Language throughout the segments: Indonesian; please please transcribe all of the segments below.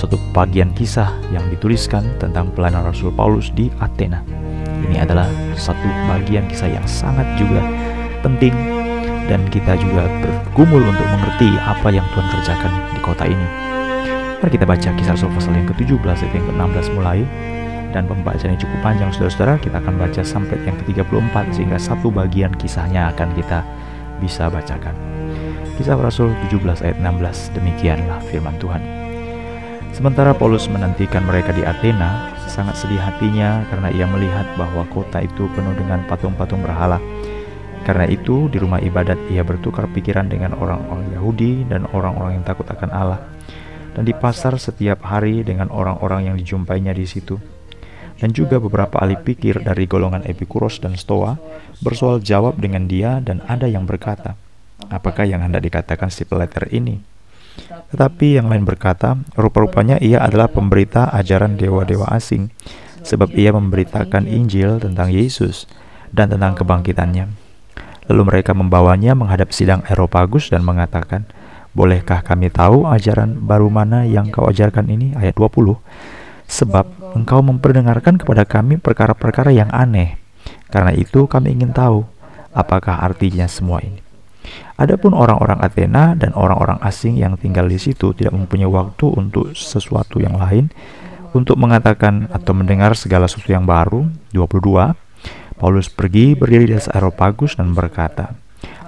suatu bagian kisah yang dituliskan tentang pelayanan Rasul Paulus di Athena. Ini adalah satu bagian kisah yang sangat juga penting dan kita juga bergumul untuk mengerti apa yang Tuhan kerjakan di kota ini. Mari kita baca kisah Rasul pasal yang ke-17 ayat yang ke-16 mulai dan pembacaannya cukup panjang saudara-saudara kita akan baca sampai yang ke-34 sehingga satu bagian kisahnya akan kita bisa bacakan. Kisah Rasul 17 ayat 16 demikianlah firman Tuhan. Sementara Paulus menantikan mereka di Athena, sangat sedih hatinya karena ia melihat bahwa kota itu penuh dengan patung-patung berhala. Karena itu, di rumah ibadat ia bertukar pikiran dengan orang-orang Yahudi dan orang-orang yang takut akan Allah. Dan di pasar setiap hari dengan orang-orang yang dijumpainya di situ. Dan juga beberapa ahli pikir dari golongan Epikuros dan Stoa bersoal jawab dengan dia dan ada yang berkata, Apakah yang hendak dikatakan si peleter ini? Tetapi yang lain berkata, rupa-rupanya ia adalah pemberita ajaran dewa-dewa asing, sebab ia memberitakan Injil tentang Yesus dan tentang kebangkitannya. Lalu mereka membawanya menghadap sidang Eropagus dan mengatakan, Bolehkah kami tahu ajaran baru mana yang kau ajarkan ini? Ayat 20. Sebab engkau memperdengarkan kepada kami perkara-perkara yang aneh. Karena itu kami ingin tahu, apakah artinya semua ini. Adapun orang-orang Athena dan orang-orang asing yang tinggal di situ tidak mempunyai waktu untuk sesuatu yang lain untuk mengatakan atau mendengar segala sesuatu yang baru. 22. Paulus pergi berdiri di atas Aeropagus dan berkata,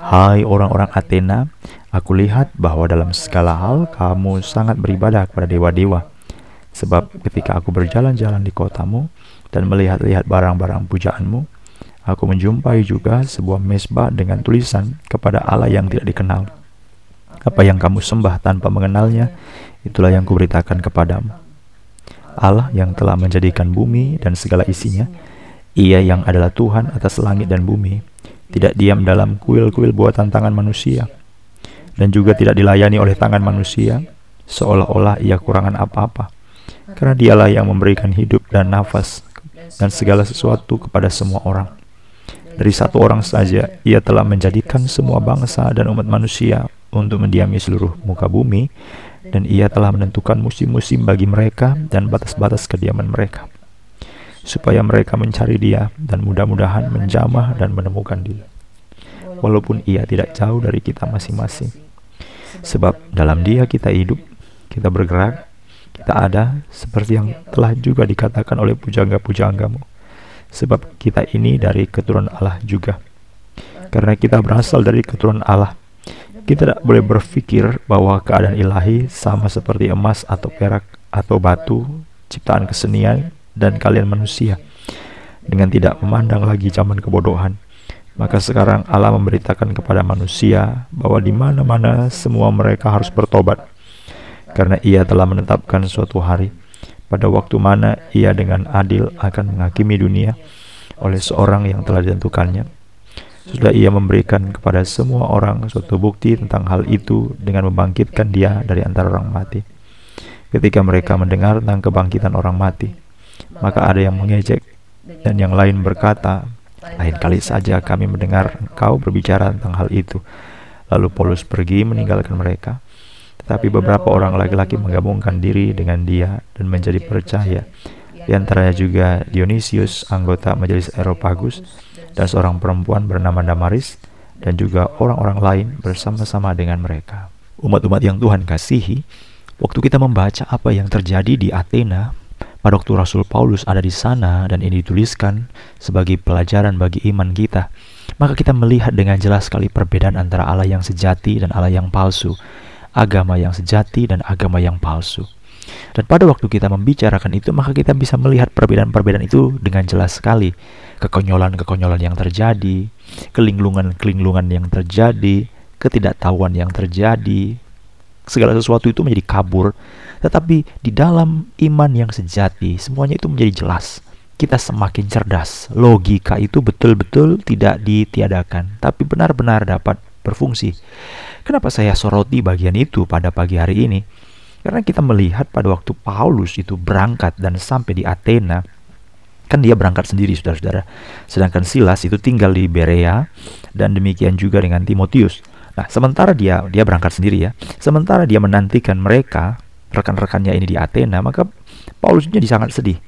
Hai orang-orang Athena, aku lihat bahwa dalam segala hal kamu sangat beribadah kepada dewa-dewa. Sebab ketika aku berjalan-jalan di kotamu dan melihat-lihat barang-barang pujaanmu, Aku menjumpai juga sebuah mesbah dengan tulisan kepada Allah yang tidak dikenal. Apa yang kamu sembah tanpa mengenalnya, itulah yang kuberitakan kepadamu. Allah yang telah menjadikan bumi dan segala isinya, ia yang adalah Tuhan atas langit dan bumi, tidak diam dalam kuil-kuil buatan tangan manusia, dan juga tidak dilayani oleh tangan manusia, seolah-olah ia kurangan apa-apa, karena dialah yang memberikan hidup dan nafas dan segala sesuatu kepada semua orang. Dari satu orang saja, ia telah menjadikan semua bangsa dan umat manusia untuk mendiami seluruh muka bumi, dan ia telah menentukan musim-musim bagi mereka dan batas-batas kediaman mereka, supaya mereka mencari dia dan mudah-mudahan menjamah dan menemukan dia. Walaupun ia tidak jauh dari kita masing-masing, sebab dalam dia kita hidup, kita bergerak, kita ada, seperti yang telah juga dikatakan oleh pujangga-pujanggamu sebab kita ini dari keturunan Allah juga. Karena kita berasal dari keturunan Allah, kita tidak boleh berpikir bahwa keadaan ilahi sama seperti emas atau perak atau batu, ciptaan kesenian, dan kalian manusia. Dengan tidak memandang lagi zaman kebodohan, maka sekarang Allah memberitakan kepada manusia bahwa di mana-mana semua mereka harus bertobat, karena Ia telah menetapkan suatu hari pada waktu mana ia dengan adil akan menghakimi dunia oleh seorang yang telah ditentukannya. Sudah ia memberikan kepada semua orang suatu bukti tentang hal itu dengan membangkitkan dia dari antara orang mati. Ketika mereka mendengar tentang kebangkitan orang mati, maka ada yang mengejek dan yang lain berkata, lain kali saja kami mendengar engkau berbicara tentang hal itu. Lalu Paulus pergi meninggalkan mereka. Tetapi beberapa orang laki-laki menggabungkan diri dengan dia dan menjadi percaya. Di antaranya juga Dionysius, anggota majelis Eropagus, dan seorang perempuan bernama Damaris, dan juga orang-orang lain bersama-sama dengan mereka. Umat-umat yang Tuhan kasihi, waktu kita membaca apa yang terjadi di Athena, pada waktu Rasul Paulus ada di sana dan ini dituliskan sebagai pelajaran bagi iman kita, maka kita melihat dengan jelas sekali perbedaan antara Allah yang sejati dan Allah yang palsu agama yang sejati dan agama yang palsu. Dan pada waktu kita membicarakan itu, maka kita bisa melihat perbedaan-perbedaan itu dengan jelas sekali. Kekonyolan-kekonyolan yang terjadi, kelinglungan-kelinglungan yang terjadi, ketidaktahuan yang terjadi, segala sesuatu itu menjadi kabur. Tetapi di dalam iman yang sejati, semuanya itu menjadi jelas. Kita semakin cerdas. Logika itu betul-betul tidak ditiadakan, tapi benar-benar dapat berfungsi. Kenapa saya soroti bagian itu pada pagi hari ini? Karena kita melihat pada waktu Paulus itu berangkat dan sampai di Athena, kan dia berangkat sendiri saudara-saudara. Sedangkan Silas itu tinggal di Berea dan demikian juga dengan Timotius. Nah, sementara dia dia berangkat sendiri ya. Sementara dia menantikan mereka rekan-rekannya ini di Athena, maka Paulus jadi sangat sedih.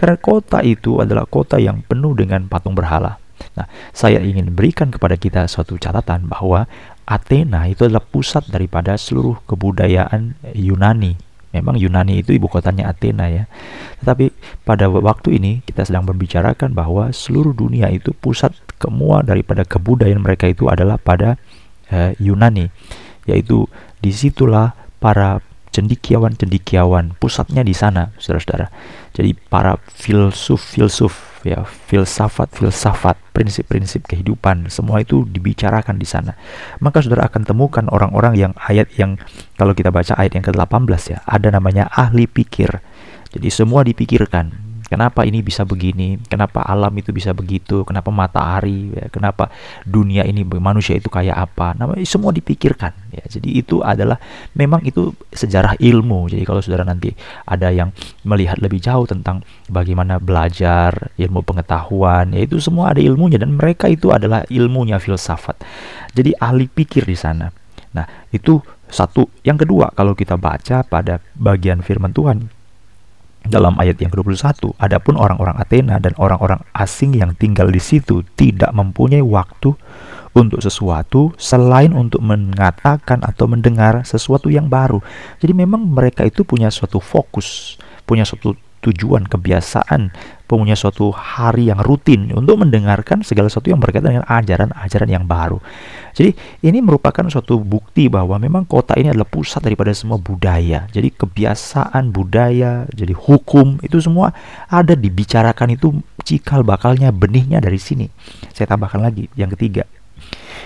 Karena kota itu adalah kota yang penuh dengan patung berhala. Nah, saya ingin berikan kepada kita suatu catatan bahwa Athena itu adalah pusat daripada seluruh kebudayaan Yunani. Memang Yunani itu ibu kotanya Athena ya. Tetapi pada waktu ini kita sedang membicarakan bahwa seluruh dunia itu pusat semua daripada kebudayaan mereka itu adalah pada uh, Yunani. Yaitu di situlah para cendikiawan-cendikiawan pusatnya di sana, saudara-saudara. Jadi para filsuf-filsuf ya filsafat filsafat prinsip-prinsip kehidupan semua itu dibicarakan di sana. Maka saudara akan temukan orang-orang yang ayat yang kalau kita baca ayat yang ke-18 ya ada namanya ahli pikir. Jadi semua dipikirkan Kenapa ini bisa begini? Kenapa alam itu bisa begitu? Kenapa matahari? Ya, kenapa dunia ini manusia itu kayak apa? Nah, semua dipikirkan. Ya, jadi itu adalah memang itu sejarah ilmu. Jadi kalau saudara nanti ada yang melihat lebih jauh tentang bagaimana belajar ilmu pengetahuan, ya itu semua ada ilmunya dan mereka itu adalah ilmunya filsafat. Jadi ahli pikir di sana. Nah, itu satu. Yang kedua, kalau kita baca pada bagian firman Tuhan, dalam ayat yang ke-21, adapun orang-orang Athena dan orang-orang asing yang tinggal di situ tidak mempunyai waktu untuk sesuatu selain untuk mengatakan atau mendengar sesuatu yang baru. Jadi memang mereka itu punya suatu fokus, punya suatu tujuan, kebiasaan, punya suatu hari yang rutin untuk mendengarkan segala sesuatu yang berkaitan dengan ajaran-ajaran yang baru. Jadi ini merupakan suatu bukti bahwa memang kota ini adalah pusat daripada semua budaya. Jadi kebiasaan budaya, jadi hukum itu semua ada dibicarakan itu cikal bakalnya benihnya dari sini. Saya tambahkan lagi yang ketiga.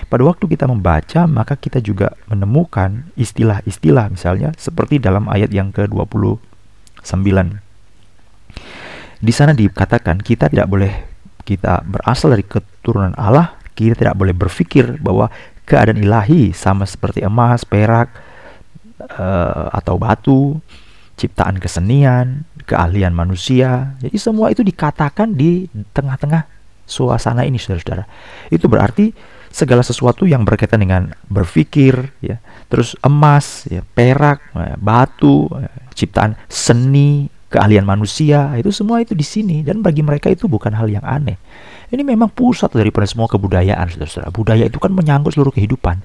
Pada waktu kita membaca, maka kita juga menemukan istilah-istilah misalnya seperti dalam ayat yang ke-29 di sana dikatakan kita tidak boleh kita berasal dari keturunan Allah, kita tidak boleh berpikir bahwa keadaan ilahi sama seperti emas, perak, uh, atau batu, ciptaan kesenian, keahlian manusia. Jadi semua itu dikatakan di tengah-tengah suasana ini, saudara-saudara. Itu berarti segala sesuatu yang berkaitan dengan berpikir, ya, terus emas, ya, perak, ya, batu, ya, ciptaan seni, keahlian manusia, itu semua itu di sini dan bagi mereka itu bukan hal yang aneh. Ini memang pusat daripada semua kebudayaan, saudara-saudara. Budaya itu kan menyangkut seluruh kehidupan,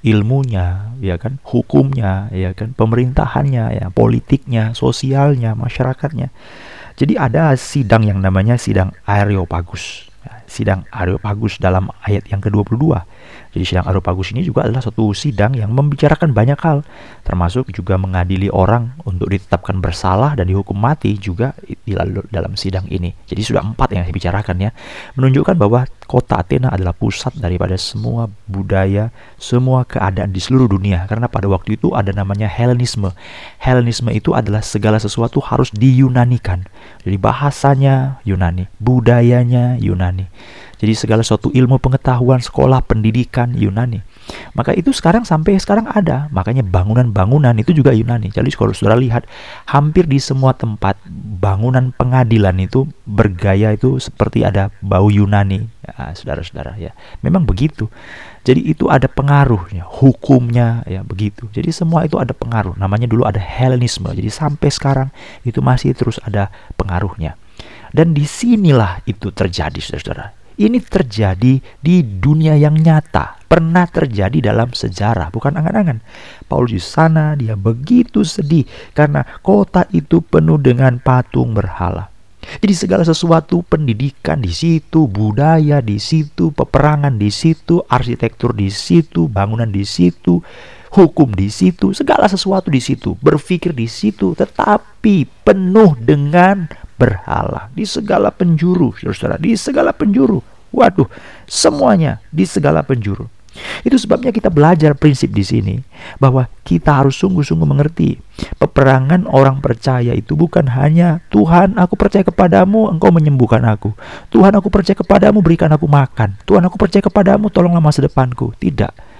ilmunya, ya kan, hukumnya, ya kan, pemerintahannya, ya, politiknya, sosialnya, masyarakatnya. Jadi ada sidang yang namanya sidang Areopagus. Sidang Areopagus dalam ayat yang ke-22 jadi sidang Areopagus ini juga adalah satu sidang yang membicarakan banyak hal, termasuk juga mengadili orang untuk ditetapkan bersalah dan dihukum mati juga di dalam sidang ini. Jadi sudah empat yang dibicarakan ya, menunjukkan bahwa kota Athena adalah pusat daripada semua budaya, semua keadaan di seluruh dunia. Karena pada waktu itu ada namanya Helenisme. Helenisme itu adalah segala sesuatu harus diyunanikan. Jadi bahasanya Yunani, budayanya Yunani. Jadi segala suatu ilmu pengetahuan, sekolah, pendidikan Yunani. Maka itu sekarang sampai sekarang ada. Makanya bangunan-bangunan itu juga Yunani. Jadi kalau saudara lihat, hampir di semua tempat bangunan pengadilan itu bergaya itu seperti ada bau Yunani. Ya, saudara-saudara ya. Memang begitu. Jadi itu ada pengaruhnya, hukumnya ya begitu. Jadi semua itu ada pengaruh. Namanya dulu ada Helenisme. Jadi sampai sekarang itu masih terus ada pengaruhnya. Dan di sinilah itu terjadi, saudara-saudara ini terjadi di dunia yang nyata, pernah terjadi dalam sejarah, bukan angan-angan. Paulus di sana dia begitu sedih karena kota itu penuh dengan patung berhala. Jadi segala sesuatu pendidikan di situ, budaya di situ, peperangan di situ, arsitektur di situ, bangunan di situ, hukum di situ, segala sesuatu di situ, berpikir di situ, tetapi penuh dengan berhala di segala penjuru, saudara, di segala penjuru. Waduh, semuanya di segala penjuru. Itu sebabnya kita belajar prinsip di sini bahwa kita harus sungguh-sungguh mengerti peperangan orang percaya itu bukan hanya Tuhan aku percaya kepadamu engkau menyembuhkan aku. Tuhan aku percaya kepadamu berikan aku makan. Tuhan aku percaya kepadamu tolonglah masa depanku. Tidak.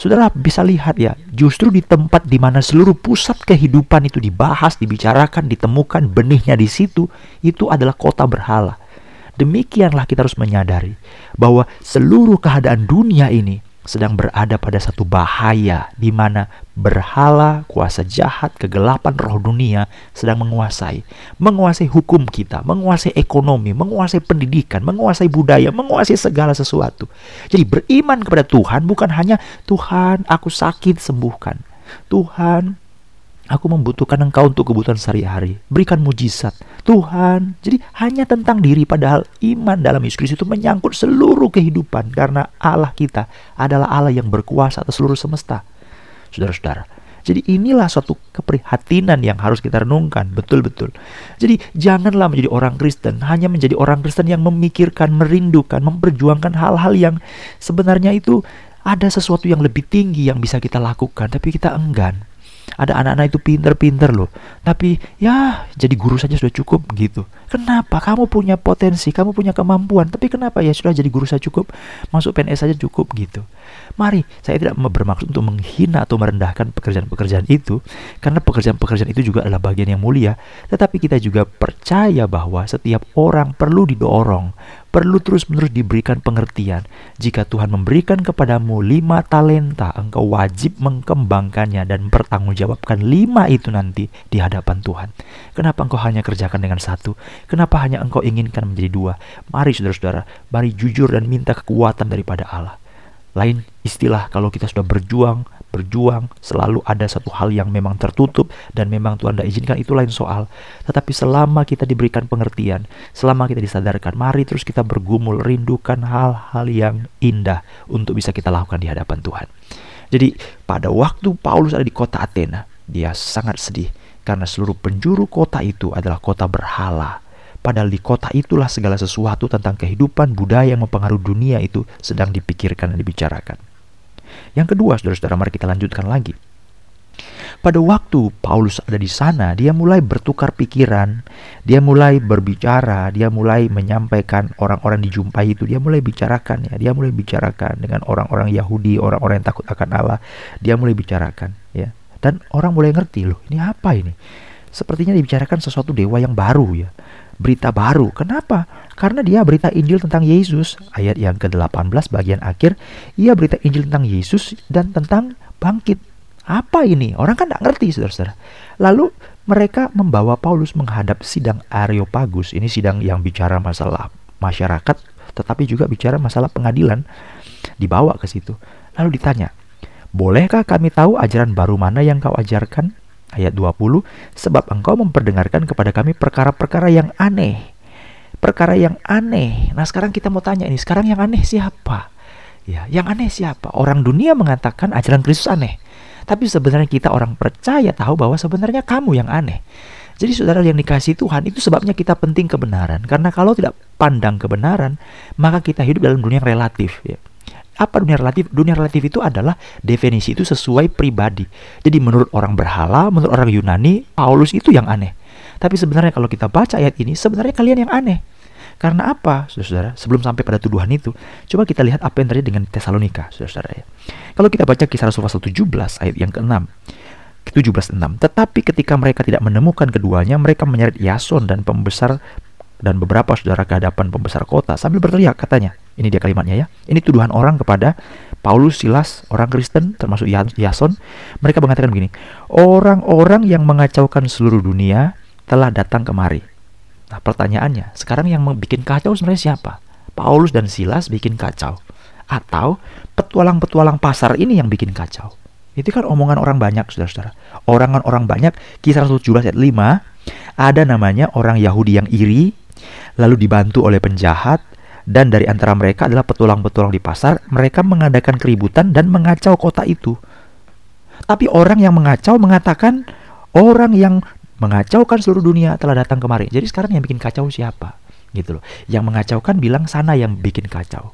Saudara bisa lihat ya, justru di tempat di mana seluruh pusat kehidupan itu dibahas, dibicarakan, ditemukan benihnya di situ, itu adalah kota berhala. Demikianlah kita harus menyadari bahwa seluruh keadaan dunia ini sedang berada pada satu bahaya di mana berhala, kuasa jahat, kegelapan roh dunia sedang menguasai. Menguasai hukum kita, menguasai ekonomi, menguasai pendidikan, menguasai budaya, menguasai segala sesuatu. Jadi beriman kepada Tuhan bukan hanya Tuhan aku sakit sembuhkan. Tuhan Aku membutuhkan engkau untuk kebutuhan sehari-hari. Berikan mujizat. Tuhan, jadi hanya tentang diri padahal iman dalam Yesus Kristus itu menyangkut seluruh kehidupan. Karena Allah kita adalah Allah yang berkuasa atas seluruh semesta. Saudara-saudara, jadi inilah suatu keprihatinan yang harus kita renungkan, betul-betul. Jadi janganlah menjadi orang Kristen, hanya menjadi orang Kristen yang memikirkan, merindukan, memperjuangkan hal-hal yang sebenarnya itu ada sesuatu yang lebih tinggi yang bisa kita lakukan, tapi kita enggan ada anak-anak itu pinter-pinter loh. Tapi ya jadi guru saja sudah cukup gitu. Kenapa? Kamu punya potensi kamu punya kemampuan. Tapi kenapa? Ya sudah jadi guru saja cukup. Masuk PNS saja cukup gitu. Mari saya tidak bermaksud untuk menghina atau merendahkan pekerjaan-pekerjaan itu karena pekerjaan-pekerjaan itu juga adalah bagian yang mulia. Tetapi kita juga percaya bahwa setiap orang perlu didorong perlu terus-menerus diberikan pengertian. Jika Tuhan memberikan kepadamu lima talenta, engkau wajib mengembangkannya dan bertanggungjawabkan lima itu nanti di hadapan Tuhan. Kenapa engkau hanya kerjakan dengan satu? Kenapa hanya engkau inginkan menjadi dua? Mari saudara-saudara, mari jujur dan minta kekuatan daripada Allah. Lain istilah kalau kita sudah berjuang, berjuang, selalu ada satu hal yang memang tertutup dan memang Tuhan tidak izinkan itu lain soal. Tetapi selama kita diberikan pengertian, selama kita disadarkan, mari terus kita bergumul, rindukan hal-hal yang indah untuk bisa kita lakukan di hadapan Tuhan. Jadi pada waktu Paulus ada di kota Athena, dia sangat sedih karena seluruh penjuru kota itu adalah kota berhala. Padahal di kota itulah segala sesuatu tentang kehidupan budaya yang mempengaruhi dunia itu sedang dipikirkan dan dibicarakan. Yang kedua, saudara-saudara, mari kita lanjutkan lagi. Pada waktu Paulus ada di sana, dia mulai bertukar pikiran, dia mulai berbicara, dia mulai menyampaikan orang-orang dijumpai itu, dia mulai bicarakan ya, dia mulai bicarakan dengan orang-orang Yahudi, orang-orang yang takut akan Allah, dia mulai bicarakan ya. Dan orang mulai ngerti loh, ini apa ini? Sepertinya dibicarakan sesuatu dewa yang baru ya berita baru. Kenapa? Karena dia berita Injil tentang Yesus. Ayat yang ke-18 bagian akhir, ia berita Injil tentang Yesus dan tentang bangkit. Apa ini? Orang kan tidak ngerti, saudara-saudara. Lalu mereka membawa Paulus menghadap sidang Areopagus. Ini sidang yang bicara masalah masyarakat, tetapi juga bicara masalah pengadilan. Dibawa ke situ. Lalu ditanya, Bolehkah kami tahu ajaran baru mana yang kau ajarkan? Ayat 20, sebab engkau memperdengarkan kepada kami perkara-perkara yang aneh. Perkara yang aneh. Nah sekarang kita mau tanya ini, sekarang yang aneh siapa? Ya, yang aneh siapa? Orang dunia mengatakan ajaran Kristus aneh. Tapi sebenarnya kita orang percaya tahu bahwa sebenarnya kamu yang aneh. Jadi saudara yang dikasih Tuhan itu sebabnya kita penting kebenaran. Karena kalau tidak pandang kebenaran, maka kita hidup dalam dunia yang relatif. Ya. Apa dunia relatif? Dunia relatif itu adalah definisi itu sesuai pribadi. Jadi menurut orang berhala, menurut orang Yunani, Paulus itu yang aneh. Tapi sebenarnya kalau kita baca ayat ini, sebenarnya kalian yang aneh. Karena apa, saudara-saudara? Sebelum sampai pada tuduhan itu, coba kita lihat apa yang terjadi dengan Tesalonika, saudara-saudara. Ya. Kalau kita baca kisah Rasul pasal 17 ayat yang ke-6, 17.6. Tetapi ketika mereka tidak menemukan keduanya, mereka menyeret Yason dan pembesar dan beberapa saudara ke hadapan pembesar kota sambil berteriak katanya. Ini dia kalimatnya ya. Ini tuduhan orang kepada Paulus, Silas, orang Kristen termasuk Yason. Mereka mengatakan begini, orang-orang yang mengacaukan seluruh dunia telah datang kemari. Nah pertanyaannya, sekarang yang bikin kacau sebenarnya siapa? Paulus dan Silas bikin kacau. Atau petualang-petualang pasar ini yang bikin kacau. Itu kan omongan orang banyak, saudara-saudara. Orangan orang banyak, kisah 17 ayat 5, ada namanya orang Yahudi yang iri, lalu dibantu oleh penjahat, dan dari antara mereka adalah petualang-petualang di pasar, mereka mengadakan keributan dan mengacau kota itu. Tapi orang yang mengacau mengatakan orang yang mengacaukan seluruh dunia telah datang kemari. Jadi sekarang yang bikin kacau siapa? Gitu loh. Yang mengacaukan bilang sana yang bikin kacau.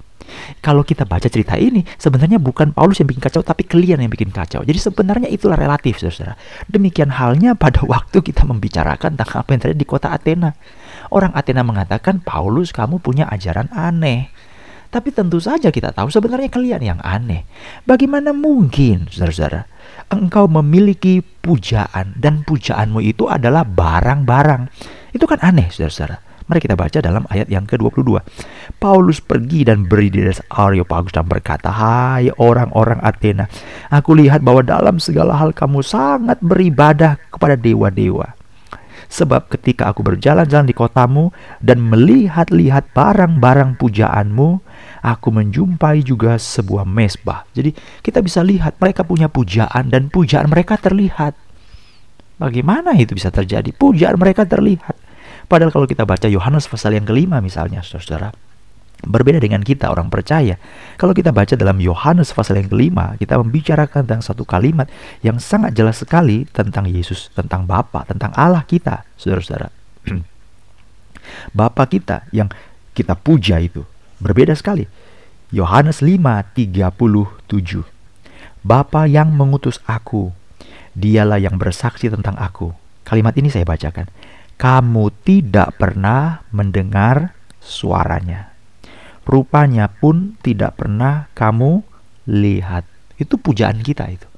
Kalau kita baca cerita ini, sebenarnya bukan Paulus yang bikin kacau, tapi kalian yang bikin kacau. Jadi sebenarnya itulah relatif, saudara. Demikian halnya pada waktu kita membicarakan tentang apa yang terjadi di kota Athena. Orang Athena mengatakan, Paulus kamu punya ajaran aneh. Tapi tentu saja kita tahu sebenarnya kalian yang aneh. Bagaimana mungkin, saudara-saudara, engkau memiliki pujaan dan pujaanmu itu adalah barang-barang. Itu kan aneh, saudara-saudara. Mari kita baca dalam ayat yang ke-22. Paulus pergi dan berdiri di Areopagus dan berkata, Hai orang-orang Athena, aku lihat bahwa dalam segala hal kamu sangat beribadah kepada dewa-dewa. Sebab ketika aku berjalan-jalan di kotamu dan melihat-lihat barang-barang pujaanmu, aku menjumpai juga sebuah mesbah. Jadi kita bisa lihat mereka punya pujaan dan pujaan mereka terlihat. Bagaimana itu bisa terjadi? Pujaan mereka terlihat. Padahal kalau kita baca Yohanes pasal yang kelima misalnya, saudara-saudara, berbeda dengan kita orang percaya. Kalau kita baca dalam Yohanes pasal yang kelima, kita membicarakan tentang satu kalimat yang sangat jelas sekali tentang Yesus, tentang Bapa, tentang Allah kita, saudara-saudara. Bapa kita yang kita puja itu berbeda sekali. Yohanes 5:37. Bapa yang mengutus aku, dialah yang bersaksi tentang aku. Kalimat ini saya bacakan kamu tidak pernah mendengar suaranya. Rupanya pun tidak pernah kamu lihat. Itu pujaan kita itu.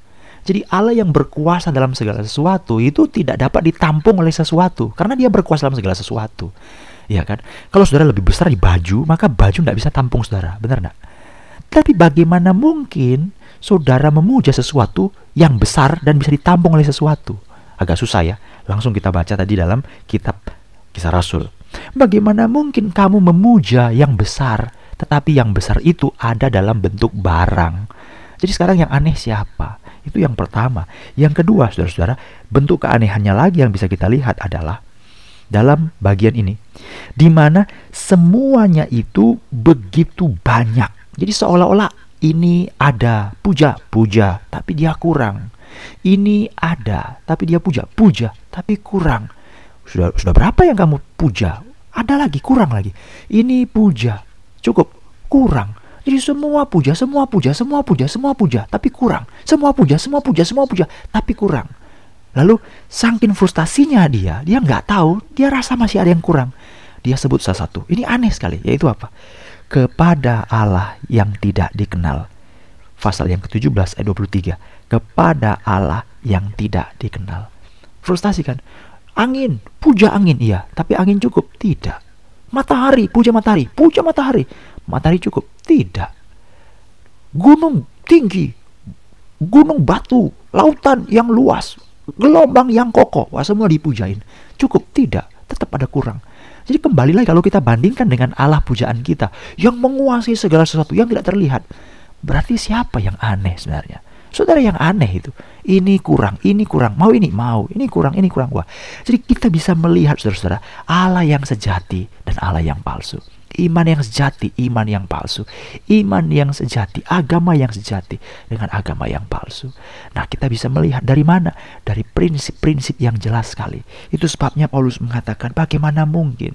Jadi Allah yang berkuasa dalam segala sesuatu itu tidak dapat ditampung oleh sesuatu karena dia berkuasa dalam segala sesuatu. Ya kan? Kalau saudara lebih besar di baju, maka baju tidak bisa tampung saudara. Benar enggak? Tapi bagaimana mungkin saudara memuja sesuatu yang besar dan bisa ditampung oleh sesuatu? Agak susah ya. Langsung kita baca tadi dalam kitab Kisah Rasul. Bagaimana mungkin kamu memuja yang besar, tetapi yang besar itu ada dalam bentuk barang? Jadi sekarang yang aneh siapa? Itu yang pertama. Yang kedua, saudara-saudara, bentuk keanehannya lagi yang bisa kita lihat adalah dalam bagian ini, di mana semuanya itu begitu banyak. Jadi seolah-olah ini ada puja, puja, tapi dia kurang. Ini ada, tapi dia puja, puja, tapi kurang. Sudah sudah berapa yang kamu puja? Ada lagi, kurang lagi. Ini puja, cukup, kurang. Jadi semua puja, semua puja, semua puja, semua puja, tapi kurang. Semua puja, semua puja, semua puja, tapi kurang. Lalu sangkin frustasinya dia, dia nggak tahu, dia rasa masih ada yang kurang. Dia sebut salah satu. Ini aneh sekali, yaitu apa? Kepada Allah yang tidak dikenal. Pasal yang ke-17 ayat 23 kepada Allah yang tidak dikenal. Frustasi kan? Angin, puja angin iya, tapi angin cukup? Tidak. Matahari, puja matahari, puja matahari. Matahari cukup? Tidak. Gunung tinggi, gunung batu, lautan yang luas, gelombang yang kokoh, wah semua dipujain. Cukup? Tidak. Tetap ada kurang. Jadi kembali lagi kalau kita bandingkan dengan Allah pujaan kita yang menguasai segala sesuatu yang tidak terlihat. Berarti siapa yang aneh sebenarnya? Saudara yang aneh itu. Ini kurang, ini kurang, mau ini, mau, ini kurang, ini kurang. Wah. Jadi kita bisa melihat saudara-saudara Allah yang sejati dan Allah yang palsu. Iman yang sejati, iman yang palsu. Iman yang sejati, agama yang sejati dengan agama yang palsu. Nah, kita bisa melihat dari mana? Dari prinsip-prinsip yang jelas sekali. Itu sebabnya Paulus mengatakan, bagaimana mungkin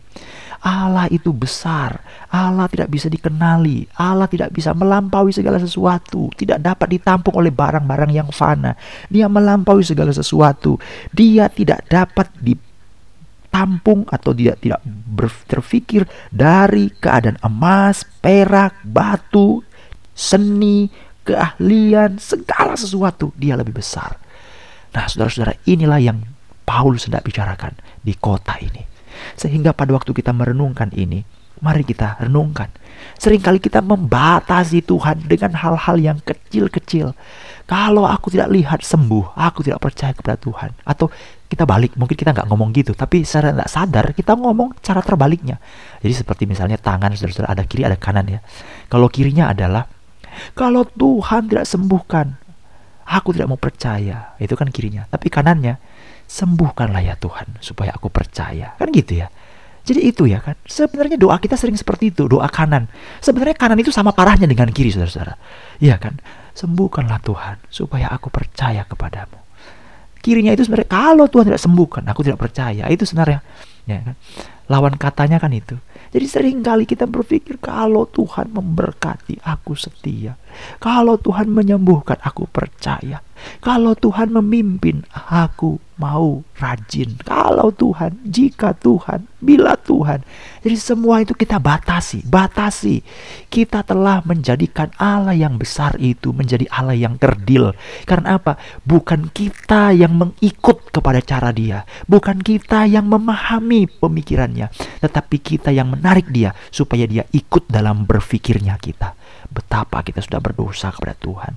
Allah itu besar, Allah tidak bisa dikenali, Allah tidak bisa melampaui segala sesuatu, tidak dapat ditampung oleh barang-barang yang fana. Dia melampaui segala sesuatu, dia tidak dapat ditampung atau dia tidak berpikir dari keadaan emas, perak, batu, seni, keahlian, segala sesuatu dia lebih besar. Nah, saudara-saudara, inilah yang Paulus hendak bicarakan di kota ini. Sehingga pada waktu kita merenungkan ini, mari kita renungkan. Seringkali kita membatasi Tuhan dengan hal-hal yang kecil-kecil. Kalau aku tidak lihat sembuh, aku tidak percaya kepada Tuhan. Atau kita balik, mungkin kita nggak ngomong gitu, tapi secara nggak sadar kita ngomong cara terbaliknya. Jadi seperti misalnya tangan, saudara-saudara ada kiri, ada kanan ya. Kalau kirinya adalah, kalau Tuhan tidak sembuhkan, aku tidak mau percaya. Itu kan kirinya. Tapi kanannya, sembuhkanlah ya Tuhan supaya aku percaya. Kan gitu ya. Jadi itu ya kan. Sebenarnya doa kita sering seperti itu, doa kanan. Sebenarnya kanan itu sama parahnya dengan kiri, Saudara-saudara. Iya kan? Sembuhkanlah Tuhan supaya aku percaya kepadamu. Kirinya itu sebenarnya kalau Tuhan tidak sembuhkan, aku tidak percaya. Itu sebenarnya ya kan. Lawan katanya kan itu. Jadi sering kali kita berpikir kalau Tuhan memberkati aku setia. Kalau Tuhan menyembuhkan aku percaya. Kalau Tuhan memimpin aku mau rajin. Kalau Tuhan, jika Tuhan, bila Tuhan. Jadi semua itu kita batasi, batasi. Kita telah menjadikan Allah yang besar itu menjadi Allah yang kerdil. Karena apa? Bukan kita yang mengikut kepada cara dia. Bukan kita yang memahami pemikirannya. Tetapi kita yang menarik dia supaya dia ikut dalam berfikirnya kita betapa kita sudah berdosa kepada Tuhan.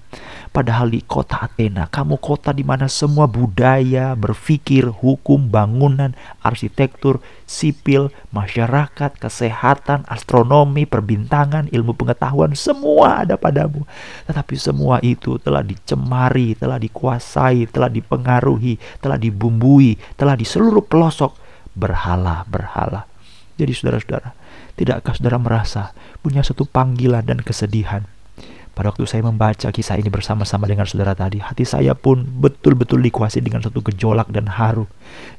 Padahal di kota Athena, kamu kota di mana semua budaya, berpikir, hukum, bangunan, arsitektur, sipil, masyarakat, kesehatan, astronomi, perbintangan, ilmu pengetahuan, semua ada padamu. Tetapi semua itu telah dicemari, telah dikuasai, telah dipengaruhi, telah dibumbui, telah di seluruh pelosok berhala-berhala. Jadi saudara-saudara, Tidakkah saudara merasa punya satu panggilan dan kesedihan? Pada waktu saya membaca kisah ini bersama-sama dengan saudara tadi, hati saya pun betul-betul dikuasai dengan satu gejolak dan haru.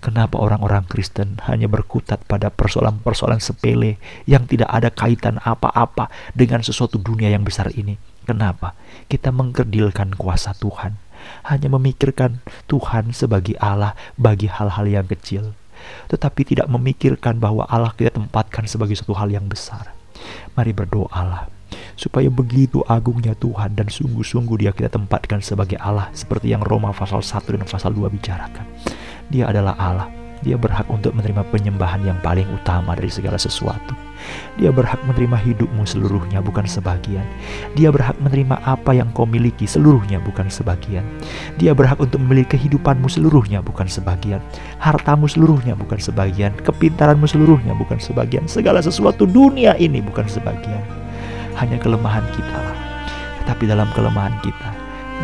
Kenapa orang-orang Kristen hanya berkutat pada persoalan-persoalan sepele yang tidak ada kaitan apa-apa dengan sesuatu dunia yang besar ini? Kenapa? Kita mengkerdilkan kuasa Tuhan. Hanya memikirkan Tuhan sebagai Allah bagi hal-hal yang kecil tetapi tidak memikirkan bahwa Allah kita tempatkan sebagai satu hal yang besar. Mari berdoalah supaya begitu agungnya Tuhan dan sungguh-sungguh dia kita tempatkan sebagai Allah seperti yang Roma pasal 1 dan pasal 2 bicarakan. Dia adalah Allah dia berhak untuk menerima penyembahan yang paling utama dari segala sesuatu. Dia berhak menerima hidupmu seluruhnya, bukan sebagian. Dia berhak menerima apa yang kau miliki seluruhnya, bukan sebagian. Dia berhak untuk memiliki kehidupanmu seluruhnya, bukan sebagian. Hartamu seluruhnya, bukan sebagian. Kepintaranmu seluruhnya, bukan sebagian. Segala sesuatu dunia ini bukan sebagian. Hanya kelemahan kita lah. Tetapi dalam kelemahan kita,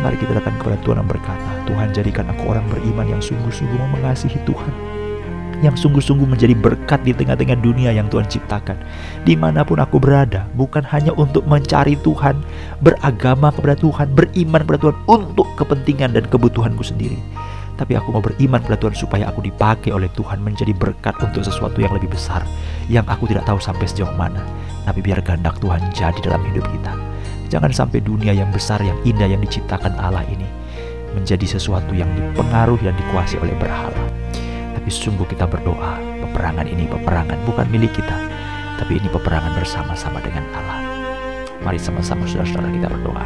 mari kita datang kepada Tuhan dan berkata, Tuhan jadikan aku orang beriman yang sungguh-sungguh mengasihi Tuhan yang sungguh-sungguh menjadi berkat di tengah-tengah dunia yang Tuhan ciptakan. Di mana pun aku berada, bukan hanya untuk mencari Tuhan, beragama kepada Tuhan, beriman kepada Tuhan untuk kepentingan dan kebutuhanku sendiri. Tapi aku mau beriman kepada Tuhan supaya aku dipakai oleh Tuhan menjadi berkat untuk sesuatu yang lebih besar, yang aku tidak tahu sampai sejauh mana. Tapi biar kehendak Tuhan jadi dalam hidup kita. Jangan sampai dunia yang besar, yang indah yang diciptakan Allah ini menjadi sesuatu yang dipengaruhi dan dikuasai oleh berhala. Tapi sungguh kita berdoa, peperangan ini peperangan bukan milik kita, tapi ini peperangan bersama-sama dengan Allah. Mari sama-sama saudara-saudara kita berdoa.